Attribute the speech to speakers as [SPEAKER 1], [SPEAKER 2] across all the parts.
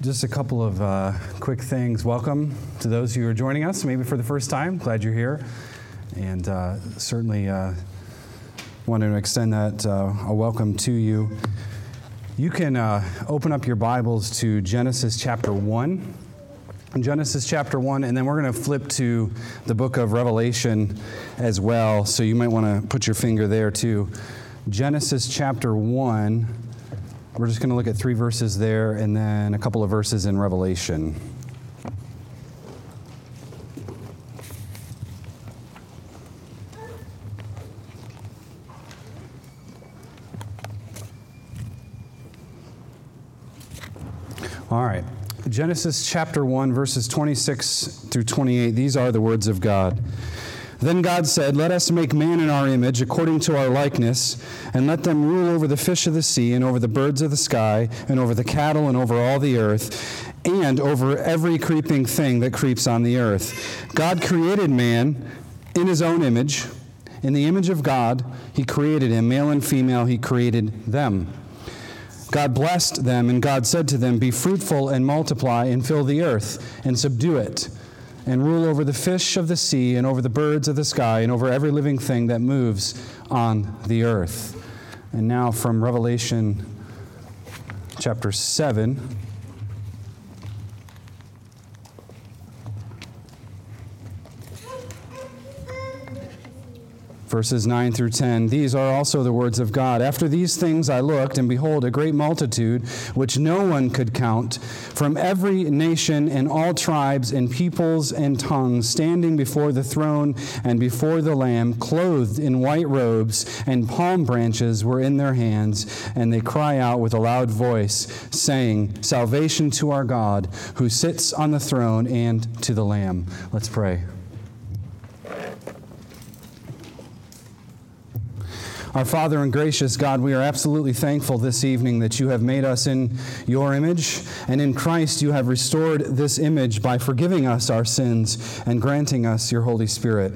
[SPEAKER 1] Just a couple of uh, quick things. Welcome to those who are joining us, maybe for the first time. Glad you're here. And uh, certainly uh, want to extend that uh, a welcome to you. You can uh, open up your Bibles to Genesis chapter 1. Genesis chapter 1, and then we're going to flip to the book of Revelation as well. So you might want to put your finger there too. Genesis chapter 1. We're just going to look at three verses there and then a couple of verses in Revelation. All right. Genesis chapter 1, verses 26 through 28. These are the words of God. Then God said, Let us make man in our image, according to our likeness, and let them rule over the fish of the sea, and over the birds of the sky, and over the cattle, and over all the earth, and over every creeping thing that creeps on the earth. God created man in his own image. In the image of God, he created him. Male and female, he created them. God blessed them, and God said to them, Be fruitful and multiply, and fill the earth, and subdue it, and rule over the fish of the sea, and over the birds of the sky, and over every living thing that moves on the earth. And now from Revelation chapter 7. Verses 9 through 10. These are also the words of God. After these things I looked, and behold, a great multitude, which no one could count, from every nation and all tribes and peoples and tongues, standing before the throne and before the Lamb, clothed in white robes, and palm branches were in their hands, and they cry out with a loud voice, saying, Salvation to our God, who sits on the throne, and to the Lamb. Let's pray. Our Father and gracious God, we are absolutely thankful this evening that you have made us in your image, and in Christ you have restored this image by forgiving us our sins and granting us your Holy Spirit.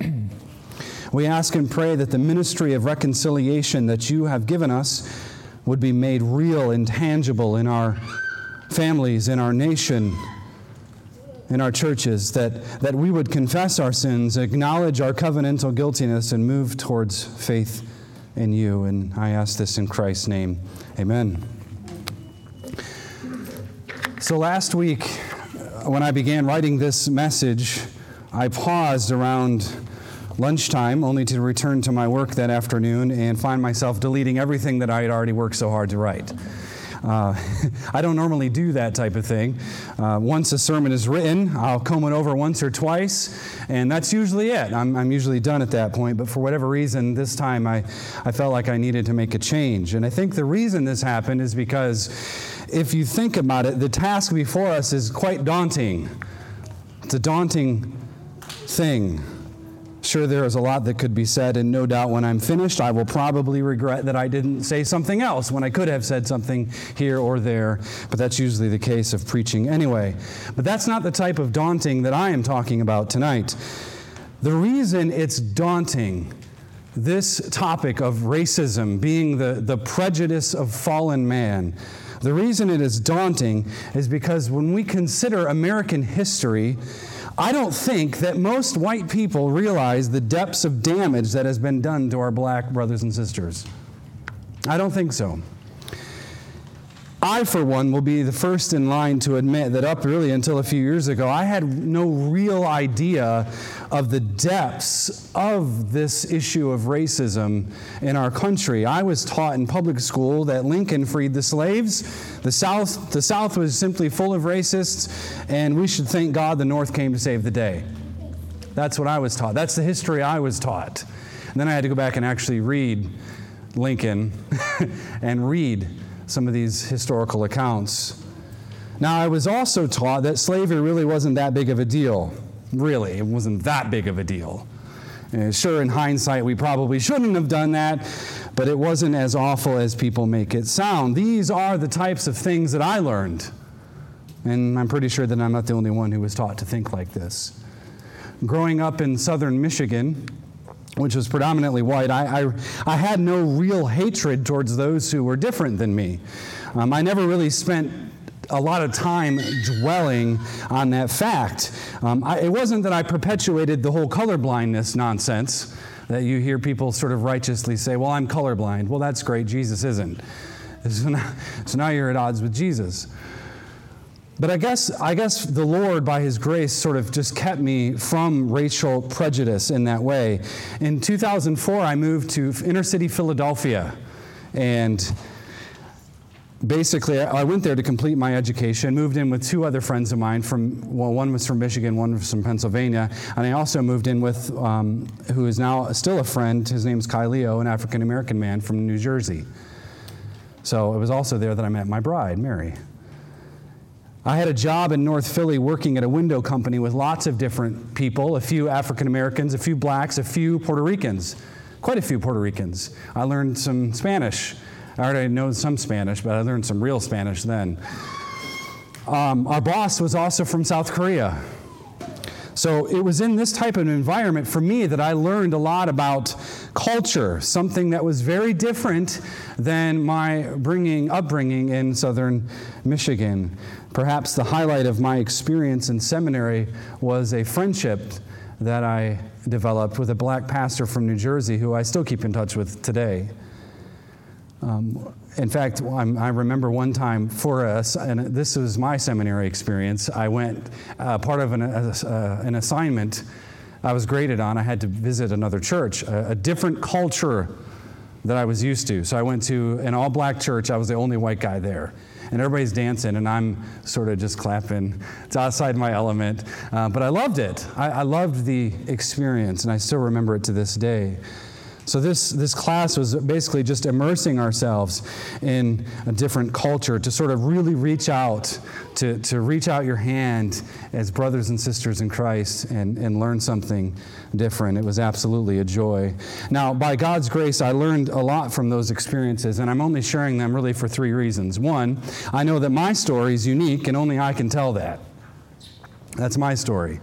[SPEAKER 1] we ask and pray that the ministry of reconciliation that you have given us would be made real and tangible in our families, in our nation, in our churches, that, that we would confess our sins, acknowledge our covenantal guiltiness, and move towards faith in you. And I ask this in Christ's name. Amen. So last week, when I began writing this message, I paused around lunchtime only to return to my work that afternoon and find myself deleting everything that I had already worked so hard to write. Uh, I don't normally do that type of thing. Uh, once a sermon is written, I'll comb it over once or twice, and that's usually it. I'm, I'm usually done at that point, but for whatever reason, this time I, I felt like I needed to make a change. And I think the reason this happened is because if you think about it, the task before us is quite daunting. It's a daunting thing. Sure, there is a lot that could be said, and no doubt when I'm finished, I will probably regret that I didn't say something else when I could have said something here or there. But that's usually the case of preaching anyway. But that's not the type of daunting that I am talking about tonight. The reason it's daunting, this topic of racism being the, the prejudice of fallen man, the reason it is daunting is because when we consider American history, I don't think that most white people realize the depths of damage that has been done to our black brothers and sisters. I don't think so. I, for one, will be the first in line to admit that up really until a few years ago, I had no real idea of the depths of this issue of racism in our country. I was taught in public school that Lincoln freed the slaves. The South, the South was simply full of racists, and we should thank God the North came to save the day. That's what I was taught. That's the history I was taught. And then I had to go back and actually read Lincoln and read some of these historical accounts. Now, I was also taught that slavery really wasn't that big of a deal. Really, it wasn't that big of a deal. Uh, sure, in hindsight, we probably shouldn't have done that, but it wasn't as awful as people make it sound. These are the types of things that I learned. And I'm pretty sure that I'm not the only one who was taught to think like this. Growing up in southern Michigan, which was predominantly white, I, I, I, had no real hatred towards those who were different than me. Um, I never really spent a lot of time dwelling on that fact. Um, I, it wasn't that I perpetuated the whole colorblindness nonsense that you hear people sort of righteously say, Well, I'm colorblind. Well, that's great. Jesus isn't. So now, so now you're at odds with Jesus. But I guess, I guess the Lord, by His grace, sort of just kept me from racial prejudice in that way. In 2004, I moved to inner city Philadelphia. And basically, I went there to complete my education, moved in with two other friends of mine from, well, one was from Michigan, one was from Pennsylvania, and I also moved in with, um, who is now still a friend, his name's Kai Leo, an African American man from New Jersey. So it was also there that I met my bride, Mary. I had a job in North Philly working at a window company with lots of different people a few African Americans, a few blacks, a few Puerto Ricans, quite a few Puerto Ricans. I learned some Spanish. I already know some Spanish, but I learned some real Spanish then. Um, our boss was also from South Korea. So it was in this type of environment for me that I learned a lot about culture, something that was very different than my bringing, upbringing in southern Michigan. Perhaps the highlight of my experience in seminary was a friendship that I developed with a black pastor from New Jersey who I still keep in touch with today. Um, in fact, I'm, i remember one time for us, and this was my seminary experience. I went uh, part of an, uh, an, assignment I was graded on. I had to visit another church, a, a different culture that I was used to. So I went to an all black church. I was the only white guy there and everybody's dancing, and I'm sort of just clapping. It's outside my element. Uh, but I loved it. I, I loved the experience, and I still remember it to this day. So, this, this class was basically just immersing ourselves in a different culture to sort of really reach out, to, to reach out your hand as brothers and sisters in Christ and, and learn something different. It was absolutely a joy. Now, by God's grace, I learned a lot from those experiences, and I'm only sharing them really for three reasons. One, I know that my story is unique, and only I can tell that. That's my story.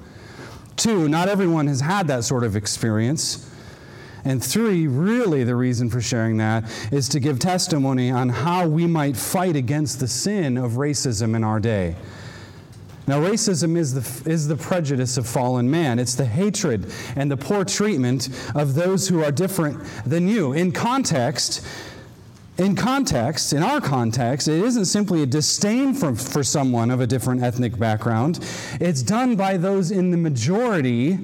[SPEAKER 1] Two, not everyone has had that sort of experience. And three, really the reason for sharing that is to give testimony on how we might fight against the sin of racism in our day. Now, racism is the, is the prejudice of fallen man. It's the hatred and the poor treatment of those who are different than you. In context, in context, in our context, it isn't simply a disdain for, for someone of a different ethnic background. It's done by those in the majority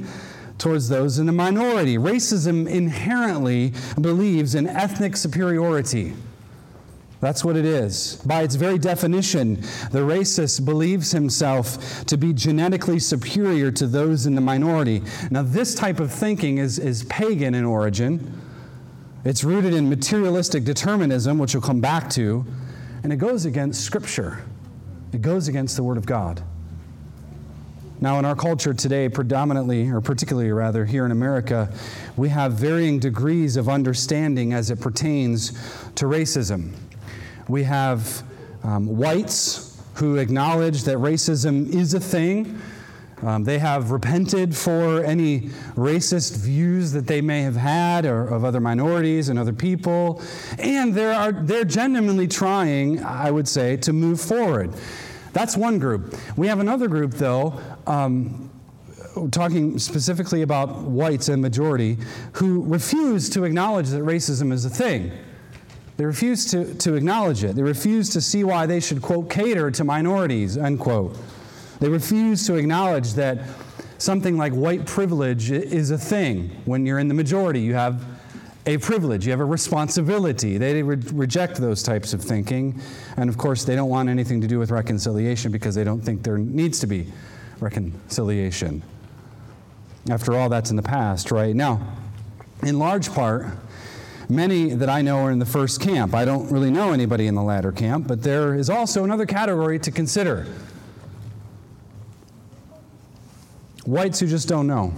[SPEAKER 1] towards those in the minority. Racism inherently believes in ethnic superiority. That's what it is. By its very definition, the racist believes himself to be genetically superior to those in the minority. Now, this type of thinking is, is pagan in origin. It's rooted in materialistic determinism, which we'll come back to, and it goes against Scripture. It goes against the Word of God. Now, in our culture today, predominantly, or particularly rather, here in America, we have varying degrees of understanding as it pertains to racism. We have um, whites who acknowledge that racism is a thing. Um, they have repented for any racist views that they may have had or of other minorities and other people. And they are, they're genuinely trying, I would say, to move forward. That's one group. We have another group, though, um, talking specifically about whites and majority, who refuse to acknowledge that racism is a thing. They refuse to, to acknowledge it. They refuse to see why they should, quote, cater to minorities, unquote. They refuse to acknowledge that something like white privilege is a thing. When you're in the majority, you have a privilege, you have a responsibility. They re- reject those types of thinking. And of course, they don't want anything to do with reconciliation because they don't think there needs to be reconciliation. After all, that's in the past, right? Now, in large part, many that I know are in the first camp. I don't really know anybody in the latter camp, but there is also another category to consider whites who just don't know.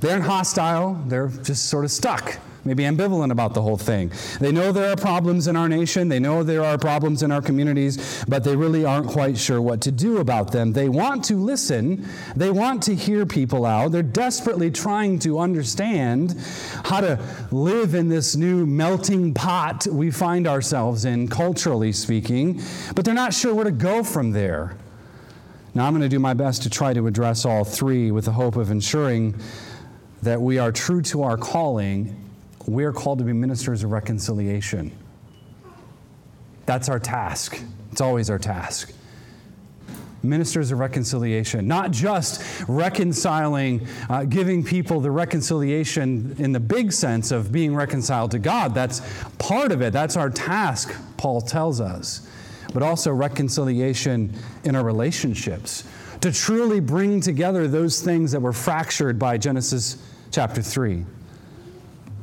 [SPEAKER 1] They aren't hostile, they're just sort of stuck. Maybe ambivalent about the whole thing. They know there are problems in our nation, they know there are problems in our communities, but they really aren't quite sure what to do about them. They want to listen, they want to hear people out. They're desperately trying to understand how to live in this new melting pot we find ourselves in, culturally speaking, but they're not sure where to go from there. Now, I'm going to do my best to try to address all three with the hope of ensuring that we are true to our calling. We are called to be ministers of reconciliation. That's our task. It's always our task. Ministers of reconciliation, not just reconciling, uh, giving people the reconciliation in the big sense of being reconciled to God. That's part of it. That's our task, Paul tells us but also reconciliation in our relationships, to truly bring together those things that were fractured by Genesis chapter 3.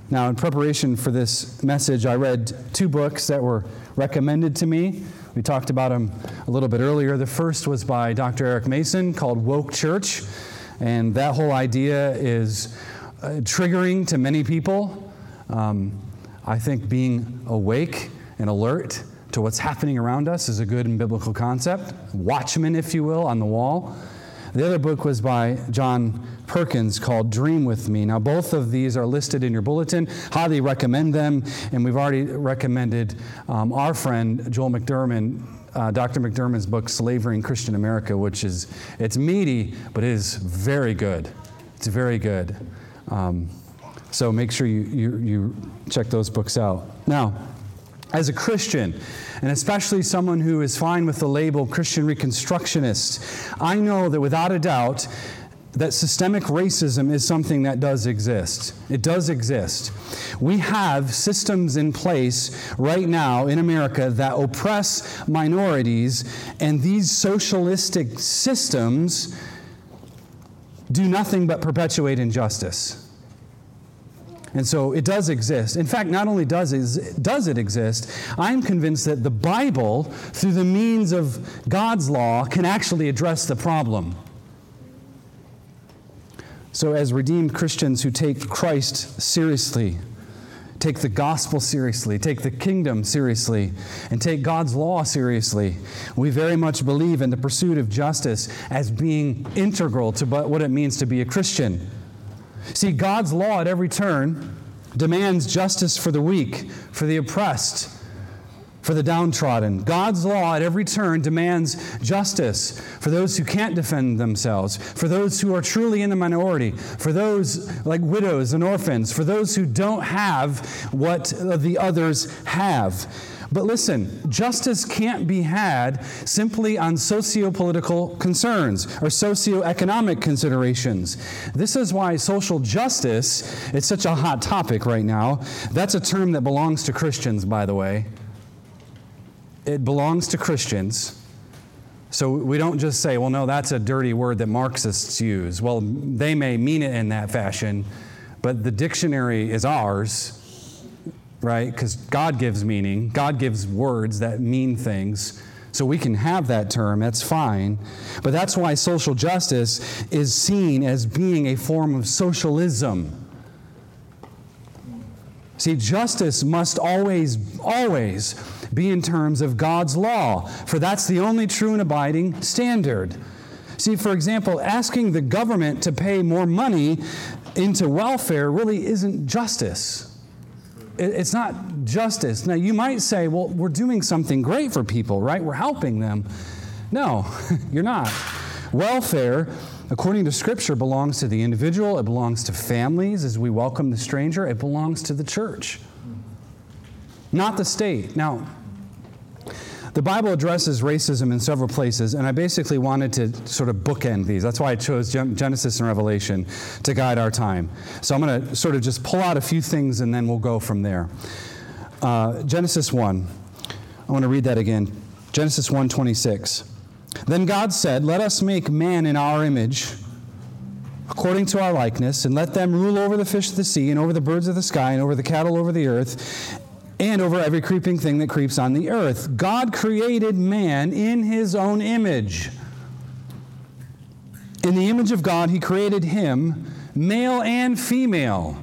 [SPEAKER 1] Now, in preparation for this message, I read two books that were recommended to me. We talked about them a little bit earlier. The first was by Dr. Eric Mason called Woke Church, and that whole idea is uh, triggering to many people. Um, I think being awake and alert to what's happening around us is a good and biblical concept. Watchman, if you will, on the wall. The other book was by John Perkins called Dream With Me. Now, both of these are listed in your bulletin. Highly recommend them. And we've already recommended um, our friend Joel McDermott. uh, Dr. McDermott's book, Slavery in Christian America, which is, it's meaty, but it is very good. It's very good. Um, so make sure you, you, you check those books out. Now, as a Christian, and especially someone who is fine with the label Christian Reconstructionist, I know that without a doubt, that systemic racism is something that does exist. It does exist. We have systems in place right now in America that oppress minorities, and these socialistic systems do nothing but perpetuate injustice. And so it does exist. In fact, not only does it, does it exist, I'm convinced that the Bible, through the means of God's law, can actually address the problem. So, as redeemed Christians who take Christ seriously, take the gospel seriously, take the kingdom seriously, and take God's law seriously, we very much believe in the pursuit of justice as being integral to what it means to be a Christian. See, God's law at every turn demands justice for the weak, for the oppressed, for the downtrodden. God's law at every turn demands justice for those who can't defend themselves, for those who are truly in the minority, for those like widows and orphans, for those who don't have what the others have. But listen, justice can't be had simply on socio-political concerns or socio-economic considerations. This is why social justice is such a hot topic right now. That's a term that belongs to Christians, by the way. It belongs to Christians. So we don't just say, well, no, that's a dirty word that Marxists use. Well, they may mean it in that fashion, but the dictionary is ours right? Because God gives meaning, God gives words that mean things. So we can have that term, that's fine. But that's why social justice is seen as being a form of socialism. See, justice must always, always be in terms of God's law, for that's the only true and abiding standard. See, for example, asking the government to pay more money into welfare really isn't justice it's not justice. Now, you might say, well, we're doing something great for people, right? We're helping them. No, you're not. Welfare, according to Scripture, belongs to the individual, it belongs to families as we welcome the stranger, it belongs to the church, not the state. Now, the Bible addresses racism in several places, and I basically wanted to sort of bookend these. That's why I chose Genesis and Revelation to guide our time. So I'm going to sort of just pull out a few things and then we'll go from there. Uh, Genesis 1. I want to read that again. Genesis 1:26. Then God said, "Let us make man in our image." according to our likeness, and let them rule over the fish of the sea, and over the birds of the sky, and over the cattle over the earth, and over every creeping thing that creeps on the earth. God created man in his own image. In the image of God, he created him, male and female.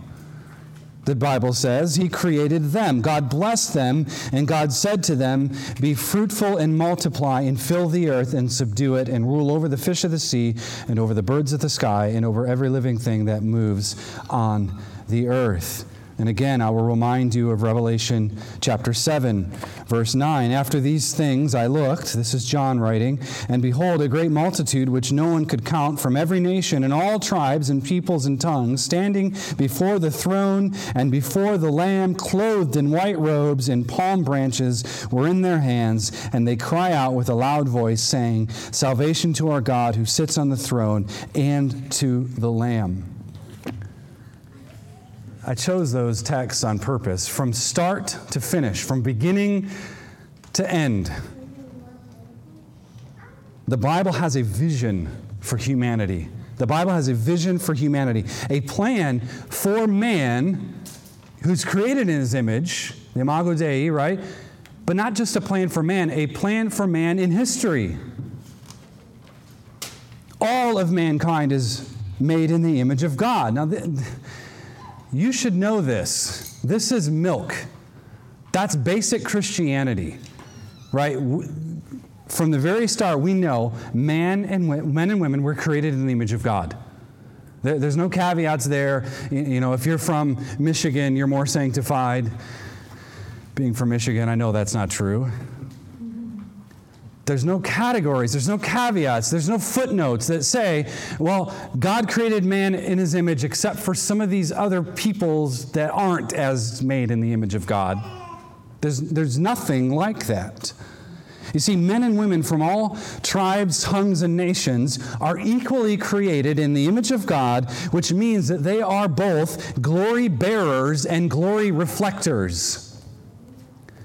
[SPEAKER 1] the Bible says. He created them. God blessed them, and God said to them, Be fruitful and multiply, and fill the earth and subdue it, and rule over the fish of the sea, and over the birds of the sky, and over every living thing that moves on the earth. And again, I will remind you of Revelation chapter 7, verse 9. After these things I looked, this is John writing, and behold, a great multitude which no one could count from every nation and all tribes and peoples and tongues, standing before the throne and before the Lamb, clothed in white robes, and palm branches were in their hands, and they cry out with a loud voice, saying, Salvation to our God who sits on the throne and to the Lamb. I chose those texts on purpose from start to finish, from beginning to end. The Bible has a vision for humanity. The Bible has a vision for humanity, a plan for man who's created in his image, the Imago Dei, right? But not just a plan for man, a plan for man in history. All of mankind is made in the image of God. Now, you should know this. This is milk. That's basic Christianity, right? From the very start, we know man and men and women were created in the image of God. There's no caveats there. You know, if you're from Michigan, you're more sanctified. Being from Michigan, I know that's not true. There's no categories, there's no caveats, there's no footnotes that say, well, God created man in his image except for some of these other peoples that aren't as made in the image of God. There's, there's nothing like that. You see, men and women from all tribes, tongues, and nations are equally created in the image of God, which means that they are both glory bearers and glory reflectors.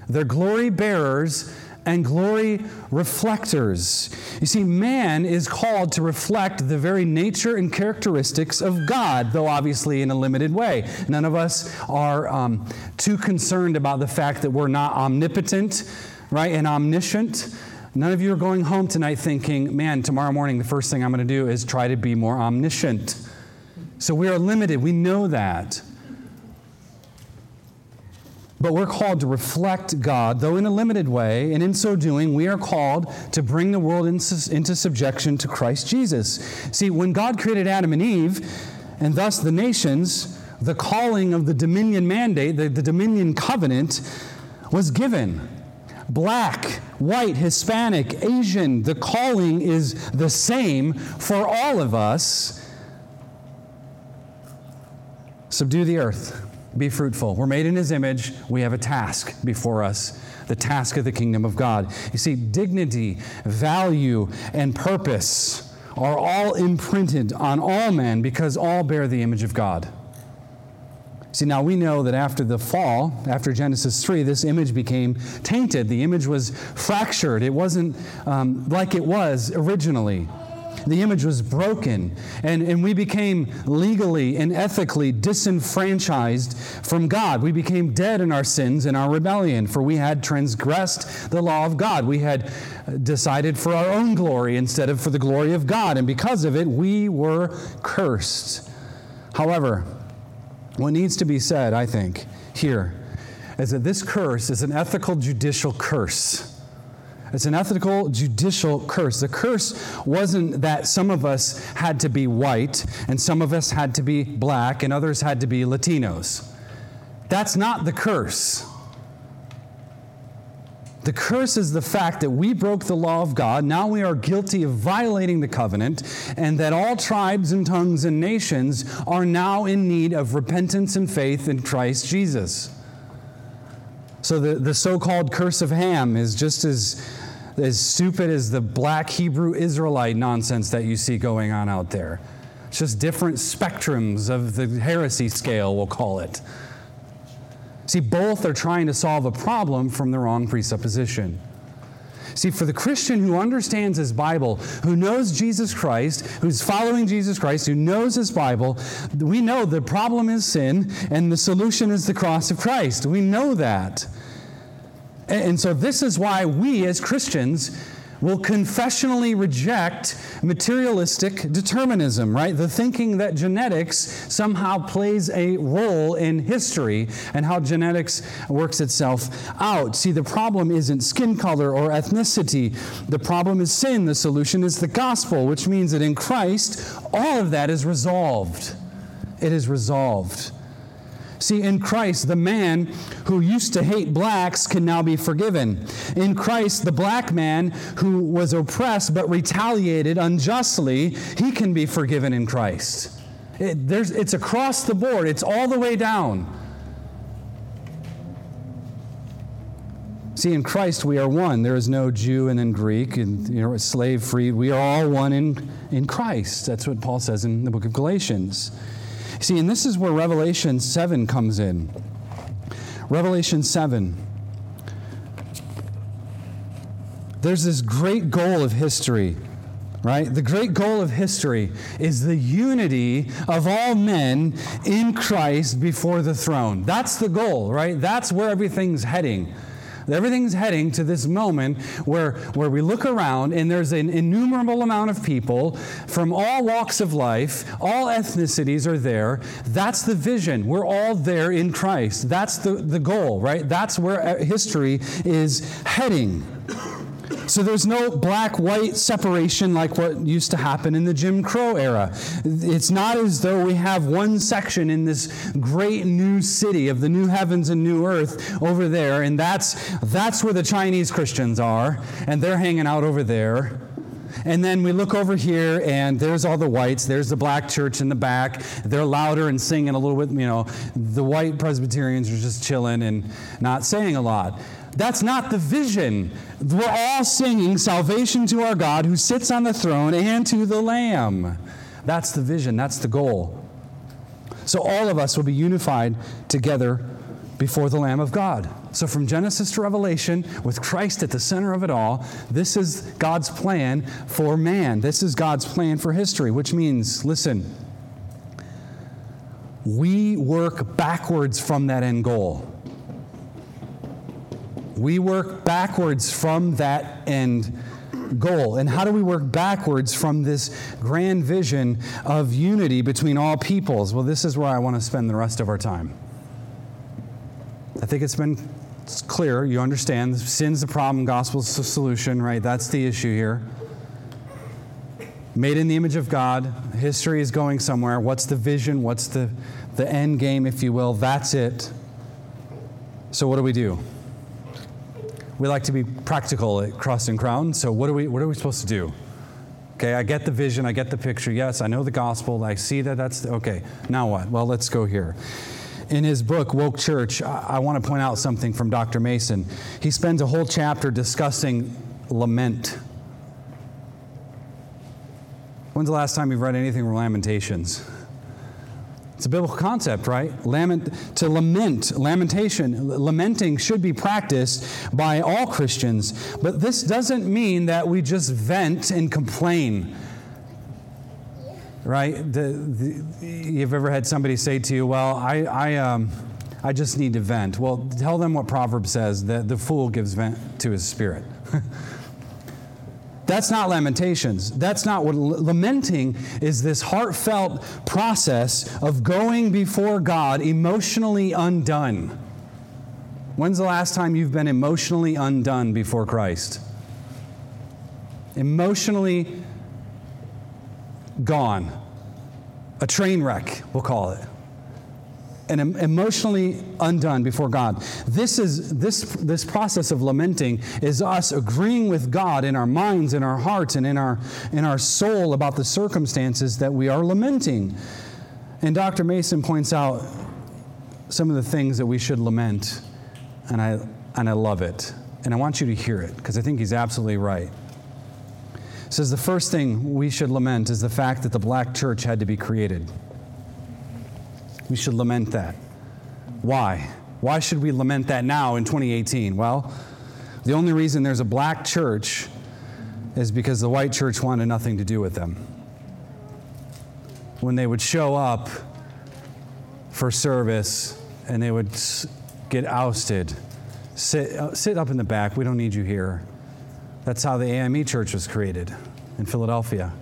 [SPEAKER 1] They're glory bearers and glory reflectors. You see, man is called to reflect the very nature and characteristics of God, though obviously in a limited way. None of us are um, too concerned about the fact that we're not omnipotent, right, and omniscient. None of you are going home tonight thinking, man, tomorrow morning the first thing I'm going to do is try to be more omniscient. So we are limited. We know that. But we're called to reflect God, though in a limited way, and in so doing, we are called to bring the world into, subjection to Christ Jesus. See, when God created Adam and Eve, and thus the nations, the calling of the dominion mandate, the, the dominion covenant, was given. Black, white, Hispanic, Asian, the calling is the same for all of us. Subdue the earth be fruitful. We're made in His image. We have a task before us the task of the kingdom of God. You see, dignity, value, and purpose are all imprinted on all men because all bear the image of God. See, now we know that after the fall, after Genesis 3, this image became tainted. The image was fractured. It wasn't um, like it was originally. The image was broken, and, and we became legally and ethically disenfranchised from God. We became dead in our sins and our rebellion, for we had transgressed the law of God. We had uh, decided for our own glory instead of for the glory of God, and because of it, we were cursed. However, what needs to be said, I think, here is that this curse is an ethical judicial curse. It's an ethical, judicial curse. The curse wasn't that some of us had to be white and some of us had to be black and others had to be Latinos. That's not the curse. The curse is the fact that we broke the law of God. Now we are guilty of violating the covenant, and that all tribes and tongues and nations are now in need of repentance and faith in Christ Jesus. So the, the so called curse of Ham is just as as stupid as the black Hebrew Israelite nonsense that you see going on out there. It's just different spectrums of the heresy scale, we'll call it. See, both are trying to solve a problem from the wrong presupposition. See, for the Christian who understands his Bible, who knows Jesus Christ, who's following Jesus Christ, who knows his Bible, we know the problem is sin and the solution is the cross of Christ. We know that. And so, this is why we as Christians, will confessionally reject materialistic determinism, right? The thinking that genetics somehow plays a role in history and how genetics works itself out. See, the problem isn't skin color or ethnicity, the problem is sin. The solution is the gospel, which means that in Christ, all of that is resolved. It is resolved. See, in Christ, the man who used to hate blacks can now be forgiven. In Christ, the black man who was oppressed but retaliated unjustly, he can be forgiven in Christ. It, it's across the board, it's all the way down. See, in Christ we are one. There is no Jew and then Greek and you know, slave free. We are all one in, in Christ. That's what Paul says in the book of Galatians. See, and this is where Revelation 7 comes in. Revelation 7. There's this great goal of history, right? The great goal of history is the unity of all men in Christ before the throne. That's the goal, right? That's where everything's heading. Everything's heading to this moment where, where we look around and there's an innumerable amount of people from all walks of life, all ethnicities are there. That's the vision. We're all there in Christ. That's the, the goal, right? That's where uh, history is heading. So there's no black white separation like what used to happen in the Jim Crow era. It's not as though we have one section in this great new city of the new heavens and new earth over there, and that's, that's where the Chinese Christians are, and they're hanging out over there. And then we look over here, and there's all the whites. There's the black church in the back. They're louder and singing a little bit. You know, the white Presbyterians are just chilling and not saying a lot. That's not the vision. We're all singing salvation to our God who sits on the throne and to the Lamb. That's the vision, that's the goal. So all of us will be unified together before the Lamb of God. So from Genesis to Revelation, with Christ at the center of it all, this is God's plan for man. This is God's plan for history, which means, listen, we work backwards from that end goal. We work backwards from that end goal. And how do we work backwards from this grand vision of unity between all peoples? Well, this is where I want to spend the rest of our time. I think it's been clear. You understand. Sin's the problem, gospel's the solution, right? That's the issue here. Made in the image of God, history is going somewhere. What's the vision? What's the, the end game, if you will? That's it. So, what do we do? We like to be practical at Cross and Crown. So what are we what are we supposed to do? Okay, I get the vision, I get the picture. Yes, I know the gospel. I see that that's okay. Now what? Well, let's go here. In his book, Woke Church, I, I want to point out something from Dr. Mason. He spends a whole chapter discussing lament. When's the last time you've read anything from Lamentations? It's a biblical concept, right? Lament, to lament, lamentation, lamenting should be practiced by all Christians, but this doesn't mean that we just vent and complain. Right? The, the, you've ever had somebody say to you, Well, I, I, um, I just need to vent. Well, tell them what Proverbs says that the fool gives vent to his spirit. That's not lamentations. That's not what lamenting is this heartfelt process of going before God emotionally undone. When's the last time you've been emotionally undone before Christ? Emotionally gone. A train wreck, we'll call it and emotionally undone before God. This is this this process of lamenting is us agreeing with God in our minds, in our hearts, and in our in our soul about the circumstances that we are lamenting. And Dr. Mason points out some of the things that we should lament, and I and I love it. And I want you to hear it because I think he's absolutely right. says the first thing we should lament is the fact that the black church had to be created. We should lament that. Why? Why should we lament that now in 2018? Well, the only reason there's a black church is because the white church wanted nothing to do with them. When they would show up for service and they would get ousted, sit, uh, sit up in the back, we don't need you here. That's how the AME church was created in Philadelphia.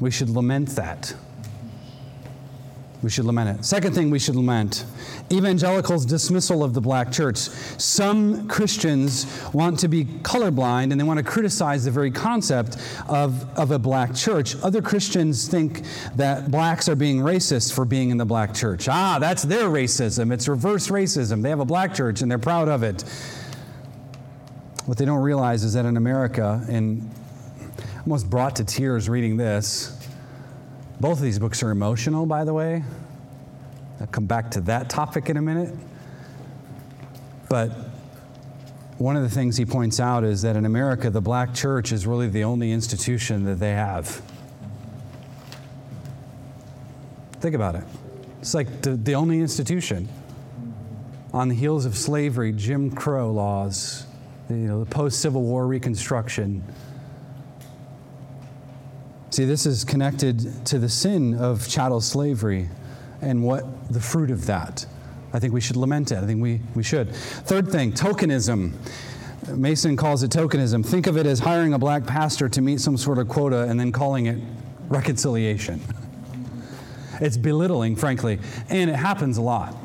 [SPEAKER 1] We should lament that. We should lament it. Second thing we should lament evangelicals' dismissal of the black church. Some Christians want to be colorblind and they want to criticize the very concept of, of a black church. Other Christians think that blacks are being racist for being in the black church. Ah, that's their racism. It's reverse racism. They have a black church and they're proud of it. What they don't realize is that in America, and almost brought to tears reading this, both of these books are emotional, by the way. I'll come back to that topic in a minute. But one of the things he points out is that in America, the black church is really the only institution that they have. Think about it. It's like the, the only institution. On the heels of slavery, Jim Crow laws, you know, the post Civil War Reconstruction. See, this is connected to the sin of chattel slavery and what the fruit of that. I think we should lament it. I think we, we should. Third thing, tokenism. Mason calls it tokenism. Think of it as hiring a black pastor to meet some sort of quota and then calling it reconciliation. It's belittling, frankly, and it happens a lot.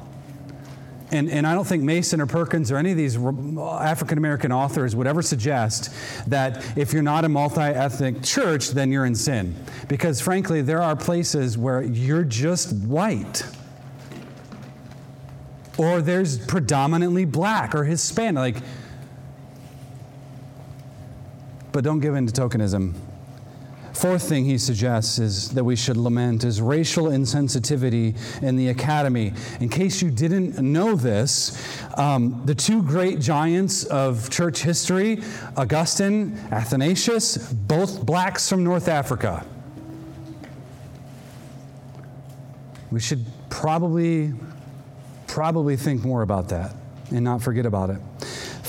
[SPEAKER 1] And, and I don't think Mason or Perkins or any of these African American authors would ever suggest that if you're not a multi ethnic church, then you're in sin. Because frankly, there are places where you're just white. Or there's predominantly black or Hispanic. Like, but don't give in to tokenism. Fourth thing he suggests is that we should lament is racial insensitivity in the academy. In case you didn't know this, um, the two great giants of church history, Augustine, Athanasius, both blacks from North Africa. We should probably, probably think more about that and not forget about it.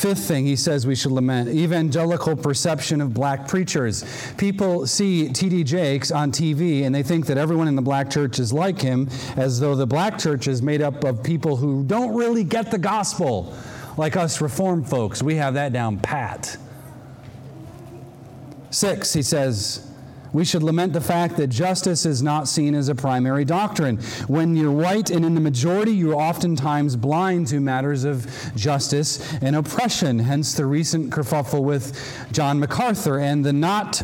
[SPEAKER 1] Fifth thing he says we should lament evangelical perception of black preachers. People see T.D. Jakes on TV and they think that everyone in the black church is like him, as though the black church is made up of people who don't really get the gospel, like us reformed folks. We have that down pat. Six, he says, we should lament the fact that justice is not seen as a primary doctrine. When you're white and in the majority, you're oftentimes blind to matters of justice and oppression. Hence the recent kerfuffle with John MacArthur and the not,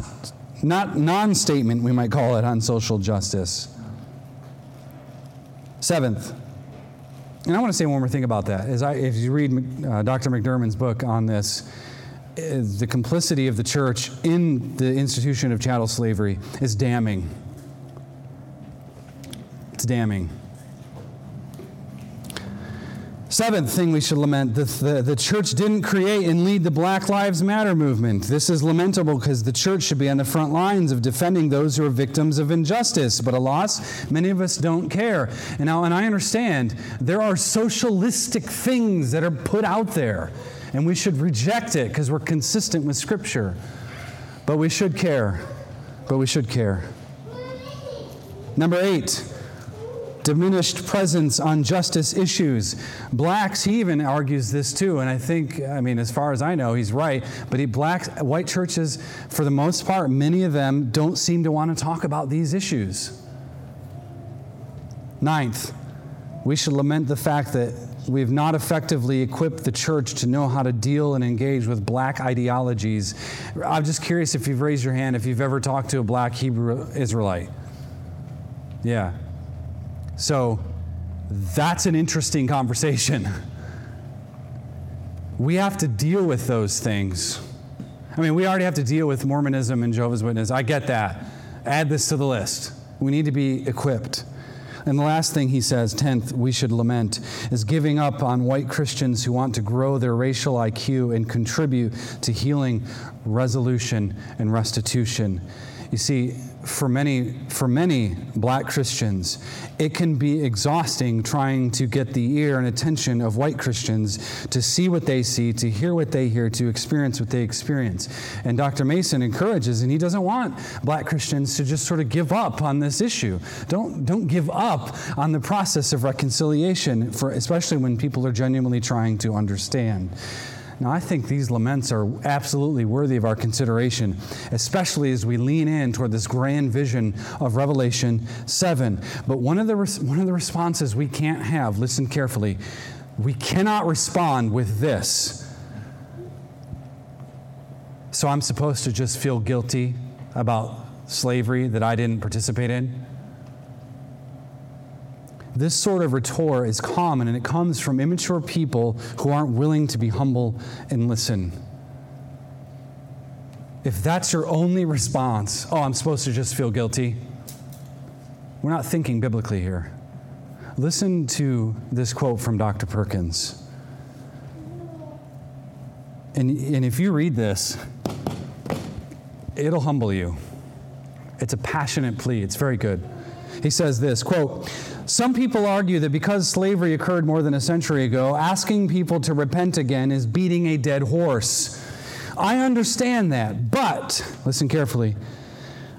[SPEAKER 1] not non statement, we might call it, on social justice. Seventh, and I want to say one more thing about that. Is I, if you read uh, Dr. McDermott's book on this, the complicity of the church in the institution of chattel slavery is damning. It's damning. Seventh thing we should lament the, the, the, church didn't create and lead the Black Lives Matter movement. This is lamentable because the church should be on the front lines of defending those who are victims of injustice. But alas, many of us don't care. And now, and I understand there are socialistic things that are put out there and we should reject it because we're consistent with Scripture. But we should care. But we should care. Number eight, diminished presence on justice issues. Blacks, he even argues this too, and I think, I mean, as far as I know, he's right. But he, blacks, white churches, for the most part, many of them don't seem to want to talk about these issues. Ninth, we should lament the fact that We've not effectively equipped the church to know how to deal and engage with black ideologies. I'm just curious if you've raised your hand if you've ever talked to a black Hebrew Israelite. Yeah. So that's an interesting conversation. We have to deal with those things. I mean, we already have to deal with Mormonism and Jehovah's Witness. I get that. Add this to the list. We need to be equipped. And the last thing he says, 10th, we should lament, is giving up on white Christians who want to grow their racial IQ and contribute to healing, resolution, and restitution. You see, for many, for many black Christians, it can be exhausting trying to get the ear and attention of white Christians to see what they see, to hear what they hear, to experience what they experience. And Dr. Mason encourages, and he doesn't want black Christians to just sort of give up on this issue. Don't, don't give up on the process of reconciliation, for, especially when people are genuinely trying to understand. Now, I think these laments are absolutely worthy of our consideration, especially as we lean in toward this grand vision of Revelation 7. But one of the, one of the responses we can't have, listen carefully, we cannot respond with this. So I'm supposed to just feel guilty about slavery that I didn't participate in? This sort of retort is common and it comes from immature people who aren't willing to be humble and listen. If that's your only response, oh, I'm supposed to just feel guilty, we're not thinking biblically here. Listen to this quote from Dr. Perkins. And, and if you read this, it'll humble you. It's a passionate plea. It's very good. He says this quote, some people argue that because slavery occurred more than a century ago, asking people to repent again is beating a dead horse. I understand that, but listen carefully.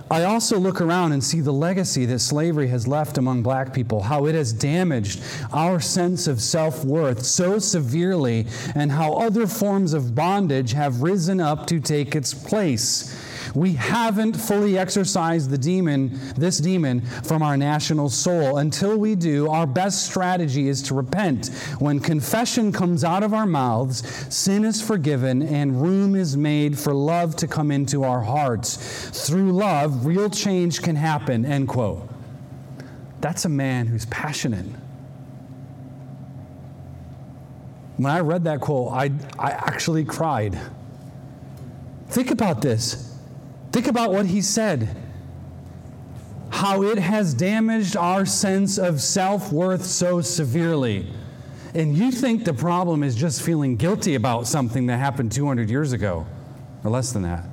[SPEAKER 1] I also look around and see the legacy that slavery has left among black people, how it has damaged our sense of self worth so severely, and how other forms of bondage have risen up to take its place. We haven't fully exorcised the demon, this demon, from our national soul. Until we do, our best strategy is to repent. When confession comes out of our mouths, sin is forgiven and room is made for love to come into our hearts. Through love, real change can happen. End quote. That's a man who's passionate. When I read that quote, I, I actually cried. Think about this. Think about what he said. How it has damaged our sense of self worth so severely. And you think the problem is just feeling guilty about something that happened 200 years ago, or less than that.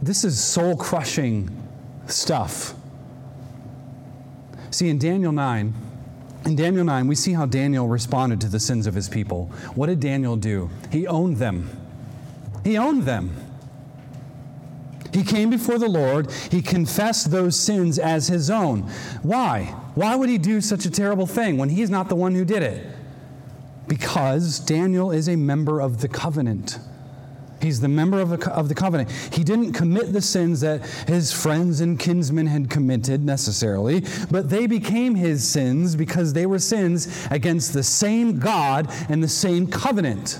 [SPEAKER 1] This is soul crushing stuff. See, in Daniel 9, in Daniel 9, we see how Daniel responded to the sins of his people. What did Daniel do? He owned them. He owned them. He came before the Lord. He confessed those sins as his own. Why? Why would he do such a terrible thing when he's not the one who did it? Because Daniel is a member of the covenant. He's the member of the, of the covenant. He didn't commit the sins that his friends and kinsmen had committed necessarily, but they became his sins because they were sins against the same God and the same covenant.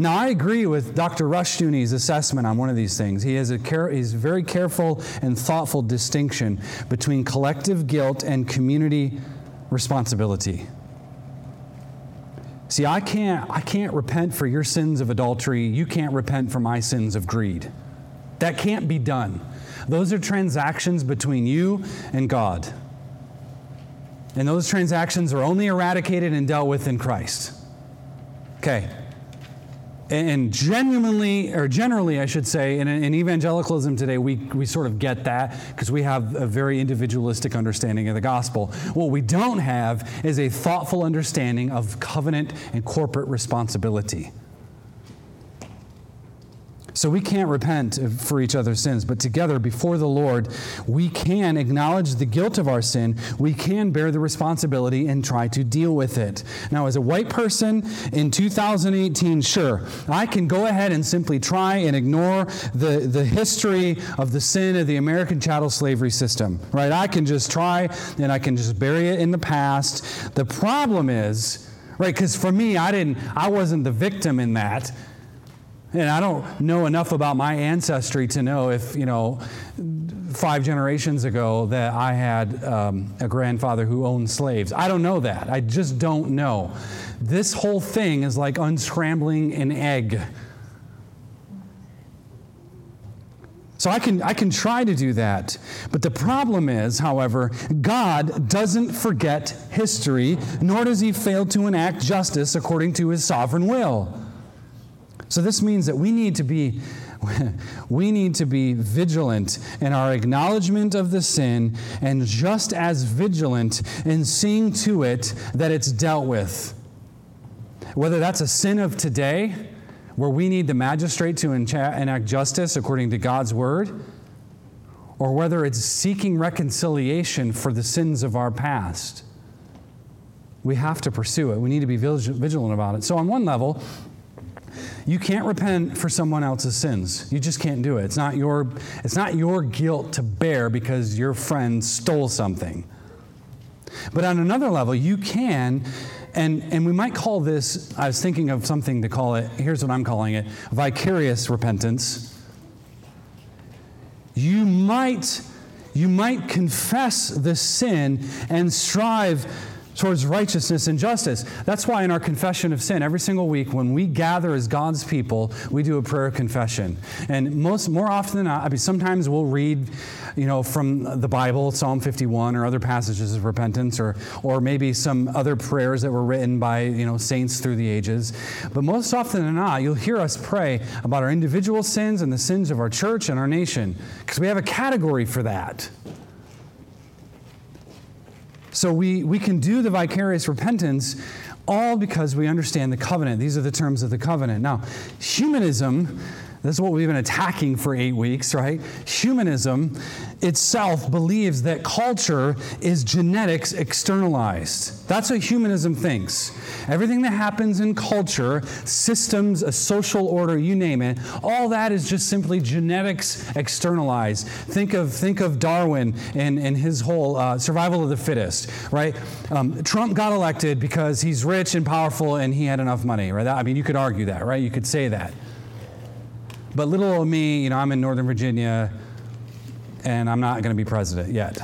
[SPEAKER 1] Now, I agree with Dr. Rushdoony's assessment on one of these things. He has a care, he's very careful and thoughtful distinction between collective guilt and community responsibility. See, I can't, I can't repent for your sins of adultery. You can't repent for my sins of greed. That can't be done. Those are transactions between you and God. And those transactions are only eradicated and dealt with in Christ. Okay and genuinely, or generally, I should say, in, in evangelicalism today, we, we sort of get that because we have a very individualistic understanding of the gospel. What we don't have is a thoughtful understanding of covenant and corporate responsibility. So we can't repent for each other's sins, but together before the Lord, we can acknowledge the guilt of our sin. We can bear the responsibility and try to deal with it. Now, as a white person in 2018, sure, I can go ahead and simply try and ignore the, the history of the sin of the American chattel slavery system, right? I can just try and I can just bury it in the past. The problem is, right, because for me, I didn't, I wasn't the victim in that. And I don't know enough about my ancestry to know if, you know, five generations ago that I had um, a grandfather who owned slaves. I don't know that. I just don't know. This whole thing is like unscrambling an egg. So I can, I can try to do that. But the problem is, however, God doesn't forget history, nor does he fail to enact justice according to his sovereign will. So this means that we need to be we need to be vigilant in our acknowledgement of the sin and just as vigilant in seeing to it that it's dealt with. Whether that's a sin of today, where we need the magistrate to enact justice according to God's word, or whether it's seeking reconciliation for the sins of our past. We have to pursue it. We need to be vigilant about it. So, on one level, you can't repent for someone else's sins. You just can't do it. It's not your, it's not your guilt to bear because your friend stole something. But on another level, you can, and, and we might call this, I was thinking of something to call it, here's what I'm calling it vicarious repentance. You might, you might confess the sin and strive towards righteousness and justice. That's why in our confession of sin, every single week when we gather as God's people, we do a prayer confession. And most more often than not, I mean sometimes we'll read, you know, from the Bible, Psalm 51 or other passages of repentance or or maybe some other prayers that were written by, you know, saints through the ages. But most often than not, you'll hear us pray about our individual sins and the sins of our church and our nation because we have a category for that. So we, we can do the vicarious repentance all because we understand the covenant. These are the terms of the covenant. Now, humanism this is what we've been attacking for eight weeks, right? Humanism itself believes that culture is genetics externalized. That's what humanism thinks. Everything that happens in culture, systems, a social order, you name it, all that is just simply genetics externalized. Think of, think of Darwin and, and his whole uh, survival of the fittest, right? Um, Trump got elected because he's rich and powerful and he had enough money, right? I mean, you could argue that, right? You could say that. But little old me, you know, I'm in Northern Virginia and I'm not going to be president yet.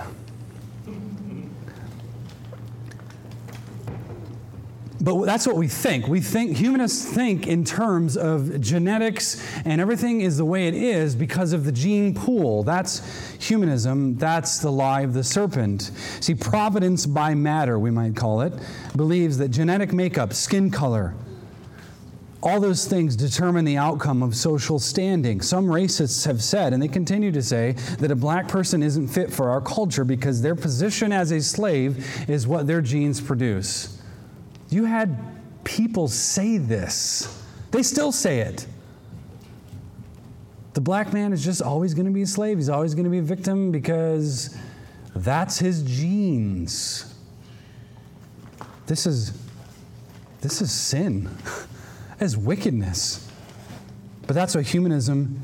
[SPEAKER 1] But that's what we think. We think, humanists think in terms of genetics and everything is the way it is because of the gene pool. That's humanism. That's the lie of the serpent. See, providence by matter, we might call it, believes that genetic makeup, skin color, all those things determine the outcome of social standing. Some racists have said, and they continue to say, that a black person isn't fit for our culture because their position as a slave is what their genes produce. You had people say this, they still say it. The black man is just always going to be a slave, he's always going to be a victim because that's his genes. This is this is sin. as wickedness. But that's what humanism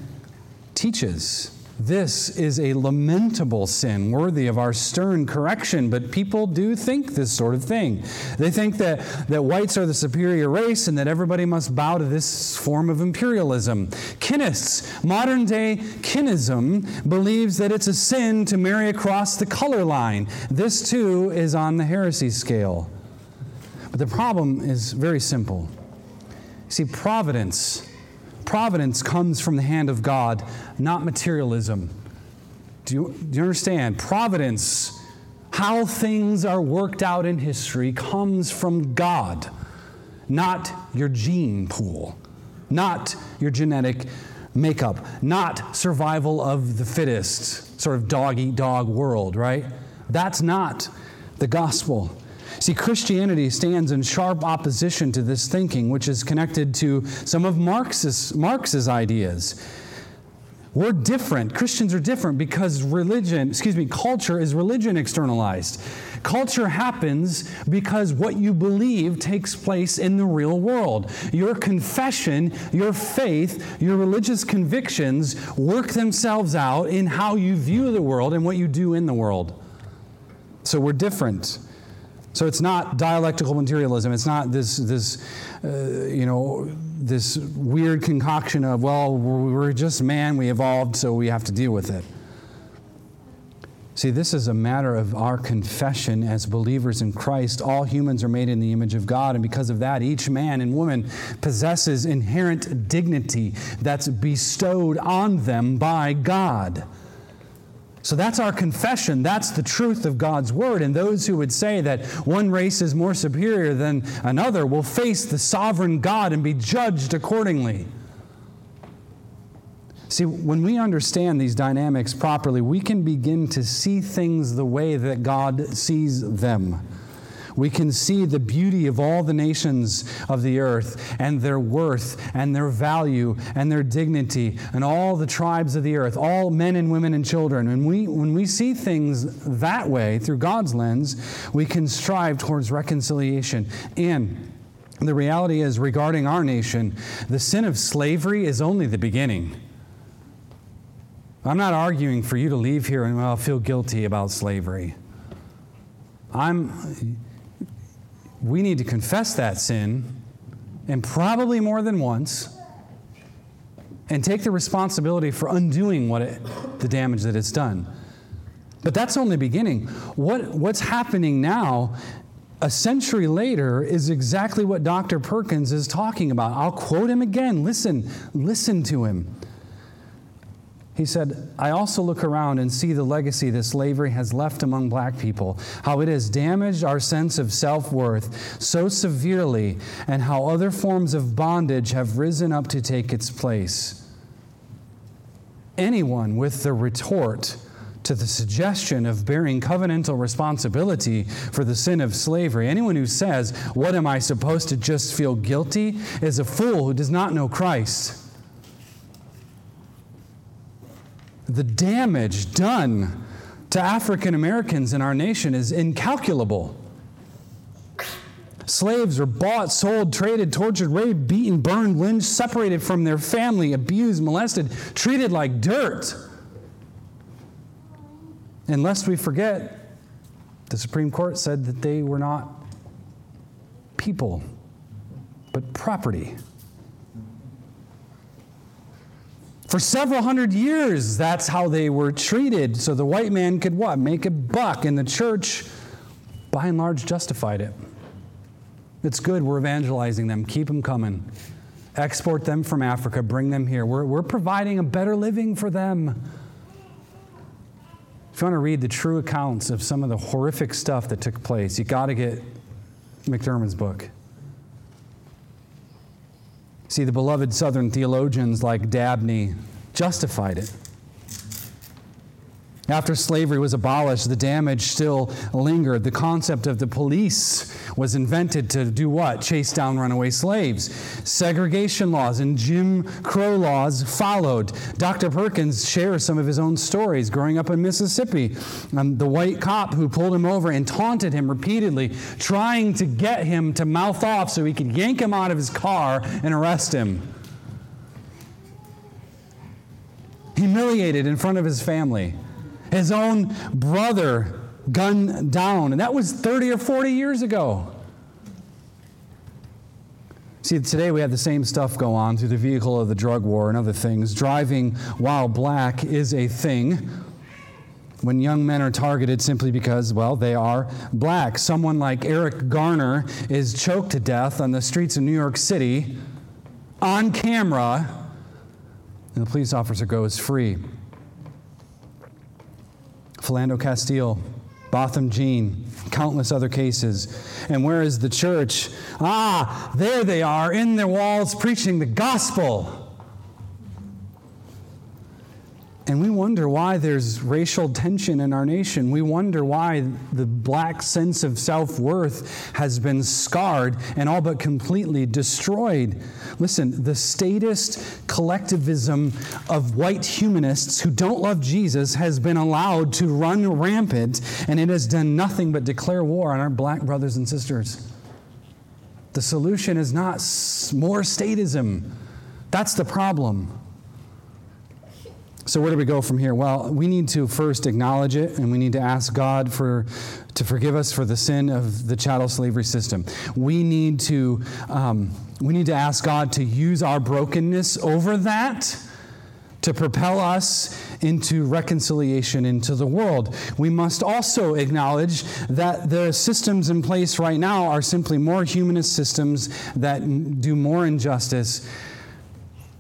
[SPEAKER 1] teaches. This is a lamentable sin worthy of our stern correction, but people do think this sort of thing. They think that, that whites are the superior race and that everybody must bow to this form of imperialism. Kinists, modern day kinism, believes that it's a sin to marry across the color line. This too is on the heresy scale. But the problem is very simple. See, providence, providence comes from the hand of God, not materialism. Do you, do you understand? Providence, how things are worked out in history, comes from God, not your gene pool, not your genetic makeup, not survival of the fittest, sort of dog eat dog world, right? That's not the gospel. See, Christianity stands in sharp opposition to this thinking, which is connected to some of Marx's, Marx's ideas. We're different. Christians are different because religion, excuse me, culture is religion externalized. Culture happens because what you believe takes place in the real world. Your confession, your faith, your religious convictions work themselves out in how you view the world and what you do in the world. So we're different. So it's not dialectical materialism. It's not this, this uh, you know, this weird concoction of, well, we're just man, we evolved, so we have to deal with it. See, this is a matter of our confession as believers in Christ. All humans are made in the image of God, and because of that, each man and woman possesses inherent dignity that's bestowed on them by God. So that's our confession. That's the truth of God's word. And those who would say that one race is more superior than another will face the sovereign God and be judged accordingly. See, when we understand these dynamics properly, we can begin to see things the way that God sees them. We can see the beauty of all the nations of the earth and their worth and their value and their dignity and all the tribes of the earth, all men and women and children. When we, when we see things that way through God's lens, we can strive towards reconciliation. And the reality is, regarding our nation, the sin of slavery is only the beginning. I'm not arguing for you to leave here and well, feel guilty about slavery. I'm, we need to confess that sin, and probably more than once, and take the responsibility for undoing what it, the damage that it's done. But that's only beginning. What, what's happening now, a century later, is exactly what Dr. Perkins is talking about. I'll quote him again. Listen, listen to him. He said, I also look around and see the legacy that slavery has left among black people, how it has damaged our sense of self worth so severely, and how other forms of bondage have risen up to take its place. Anyone with the retort to the suggestion of bearing covenantal responsibility for the sin of slavery, anyone who says, What am I supposed to just feel guilty, is a fool who does not know Christ. The damage done to African Americans in our nation is incalculable. Slaves were bought, sold, traded, tortured, raped, beaten, burned, lynched, separated from their family, abused, molested, treated like dirt. And lest we forget, the Supreme Court said that they were not people, but property. For several hundred years, that's how they were treated. So the white man could what? Make a buck. And the church, by and large, justified it. It's good. We're evangelizing them. Keep them coming. Export them from Africa. Bring them here. We're, we're providing a better living for them. If you want to read the true accounts of some of the horrific stuff that took place, you got to get McDermott's book. See, the beloved Southern theologians like Dabney justified it. After slavery was abolished, the damage still lingered. The concept of the police was invented to do what? Chase down runaway slaves. Segregation laws and Jim Crow laws followed. Dr. Perkins shares some of his own stories growing up in Mississippi. Um, the white cop who pulled him over and taunted him repeatedly, trying to get him to mouth off so he could yank him out of his car and arrest him. Humiliated in front of his family his own brother gunned down. And that was 30 or 40 years ago. See, today we have the same stuff go on through the vehicle of the drug war and other things. Driving while black is a thing when young men are targeted simply because, well, they are black. Someone like Eric Garner is choked to death on the streets of New York City on camera, and the police officer goes free. Philando Castile, Botham Jean, countless other cases. And where is the church? Ah, there they are in their walls preaching the gospel. And we wonder why there's racial tension in our nation. We wonder why the black sense of self worth has been scarred and all but completely destroyed. Listen, the statist collectivism of white humanists who don't love Jesus has been allowed to run rampant, and it has done nothing but declare war on our black brothers and sisters. The solution is not more statism, that's the problem. So where do we go from here? Well, we need to first acknowledge it, and we need to ask God for to forgive us for the sin of the chattel slavery system. We need to um, we need to ask God to use our brokenness over that to propel us into reconciliation into the world. We must also acknowledge that the systems in place right now are simply more humanist systems that do more injustice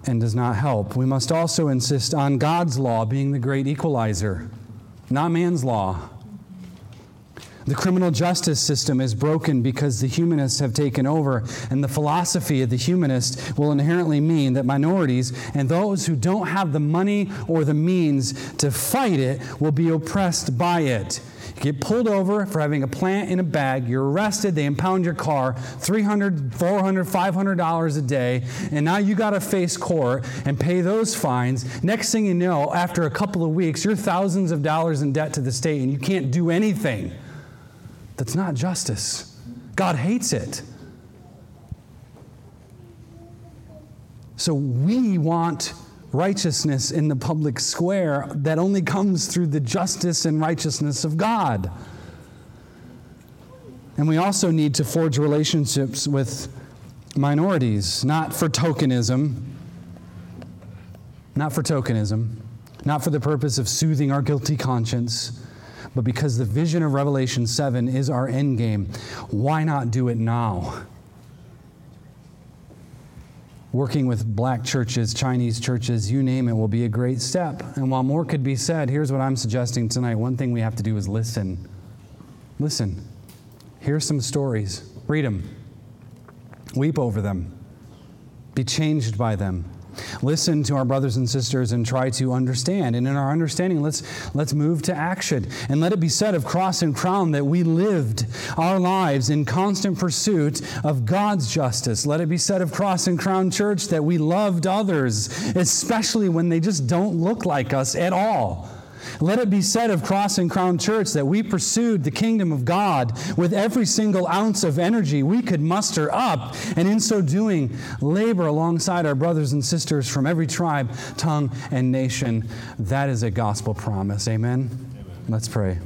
[SPEAKER 1] and does not help. We must also insist on God's law being the great equalizer, not man's law. The criminal justice system is broken because the humanists have taken over, and the philosophy of the humanist will inherently mean that minorities and those who don't have the money or the means to fight it will be oppressed by it. Get pulled over for having a plant in a bag, you're arrested, they impound your car, $300, $400, $500 a day, and now you got to face court and pay those fines. Next thing you know, after a couple of weeks, you're thousands of dollars in debt to the state and you can't do anything. That's not justice. God hates it. So we want righteousness in the public square that only comes through the justice and righteousness of God. And we also need to forge relationships with minorities, not for tokenism, not for tokenism, not for the purpose of soothing our guilty conscience but because the vision of Revelation 7 is our end game, why not do it now? Working with black churches, Chinese churches, you name it, will be a great step. And while more could be said, here's what I'm suggesting tonight. One thing we have to do is listen. Listen. Here's some stories. Read them. Weep over them. Be changed by them listen to our brothers and sisters and try to understand. And in our understanding, let's, let's move to action. And let it be said of Cross and Crown that we lived our lives in constant pursuit of God's justice. Let it be said of Cross and Crown Church that we loved others, especially when they just don't look like us at all. Let it be said of Cross and Crown Church that we pursued the kingdom of God with every single ounce of energy we could muster up, and in so doing, labor alongside our brothers and sisters from every tribe, tongue, and nation. That is a gospel promise. Amen? Amen. Let's pray.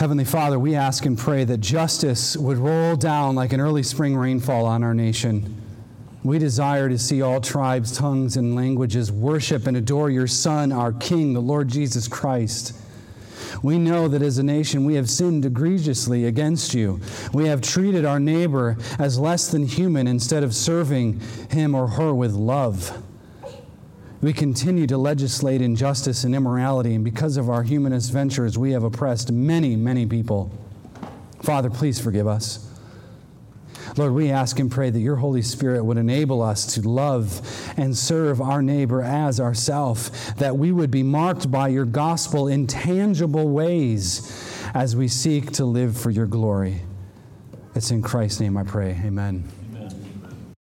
[SPEAKER 1] Heavenly Father, we ask and pray that justice would roll down like an early spring rainfall on our nation. We desire to see all tribes, tongues, and languages worship and adore your Son, our King, the Lord Jesus Christ. We know that as a nation we have sinned egregiously against you. We have treated our neighbor as less than human instead of serving him or her with love. We continue to legislate injustice and immorality, and because of our humanist ventures, we have oppressed many, many people. Father, please forgive us. Lord, we ask and pray that your Holy Spirit would enable us to love and serve our neighbor as ourself, that we would be marked by your gospel in tangible ways as we seek to live for your glory. It's in Christ's name I pray. Amen.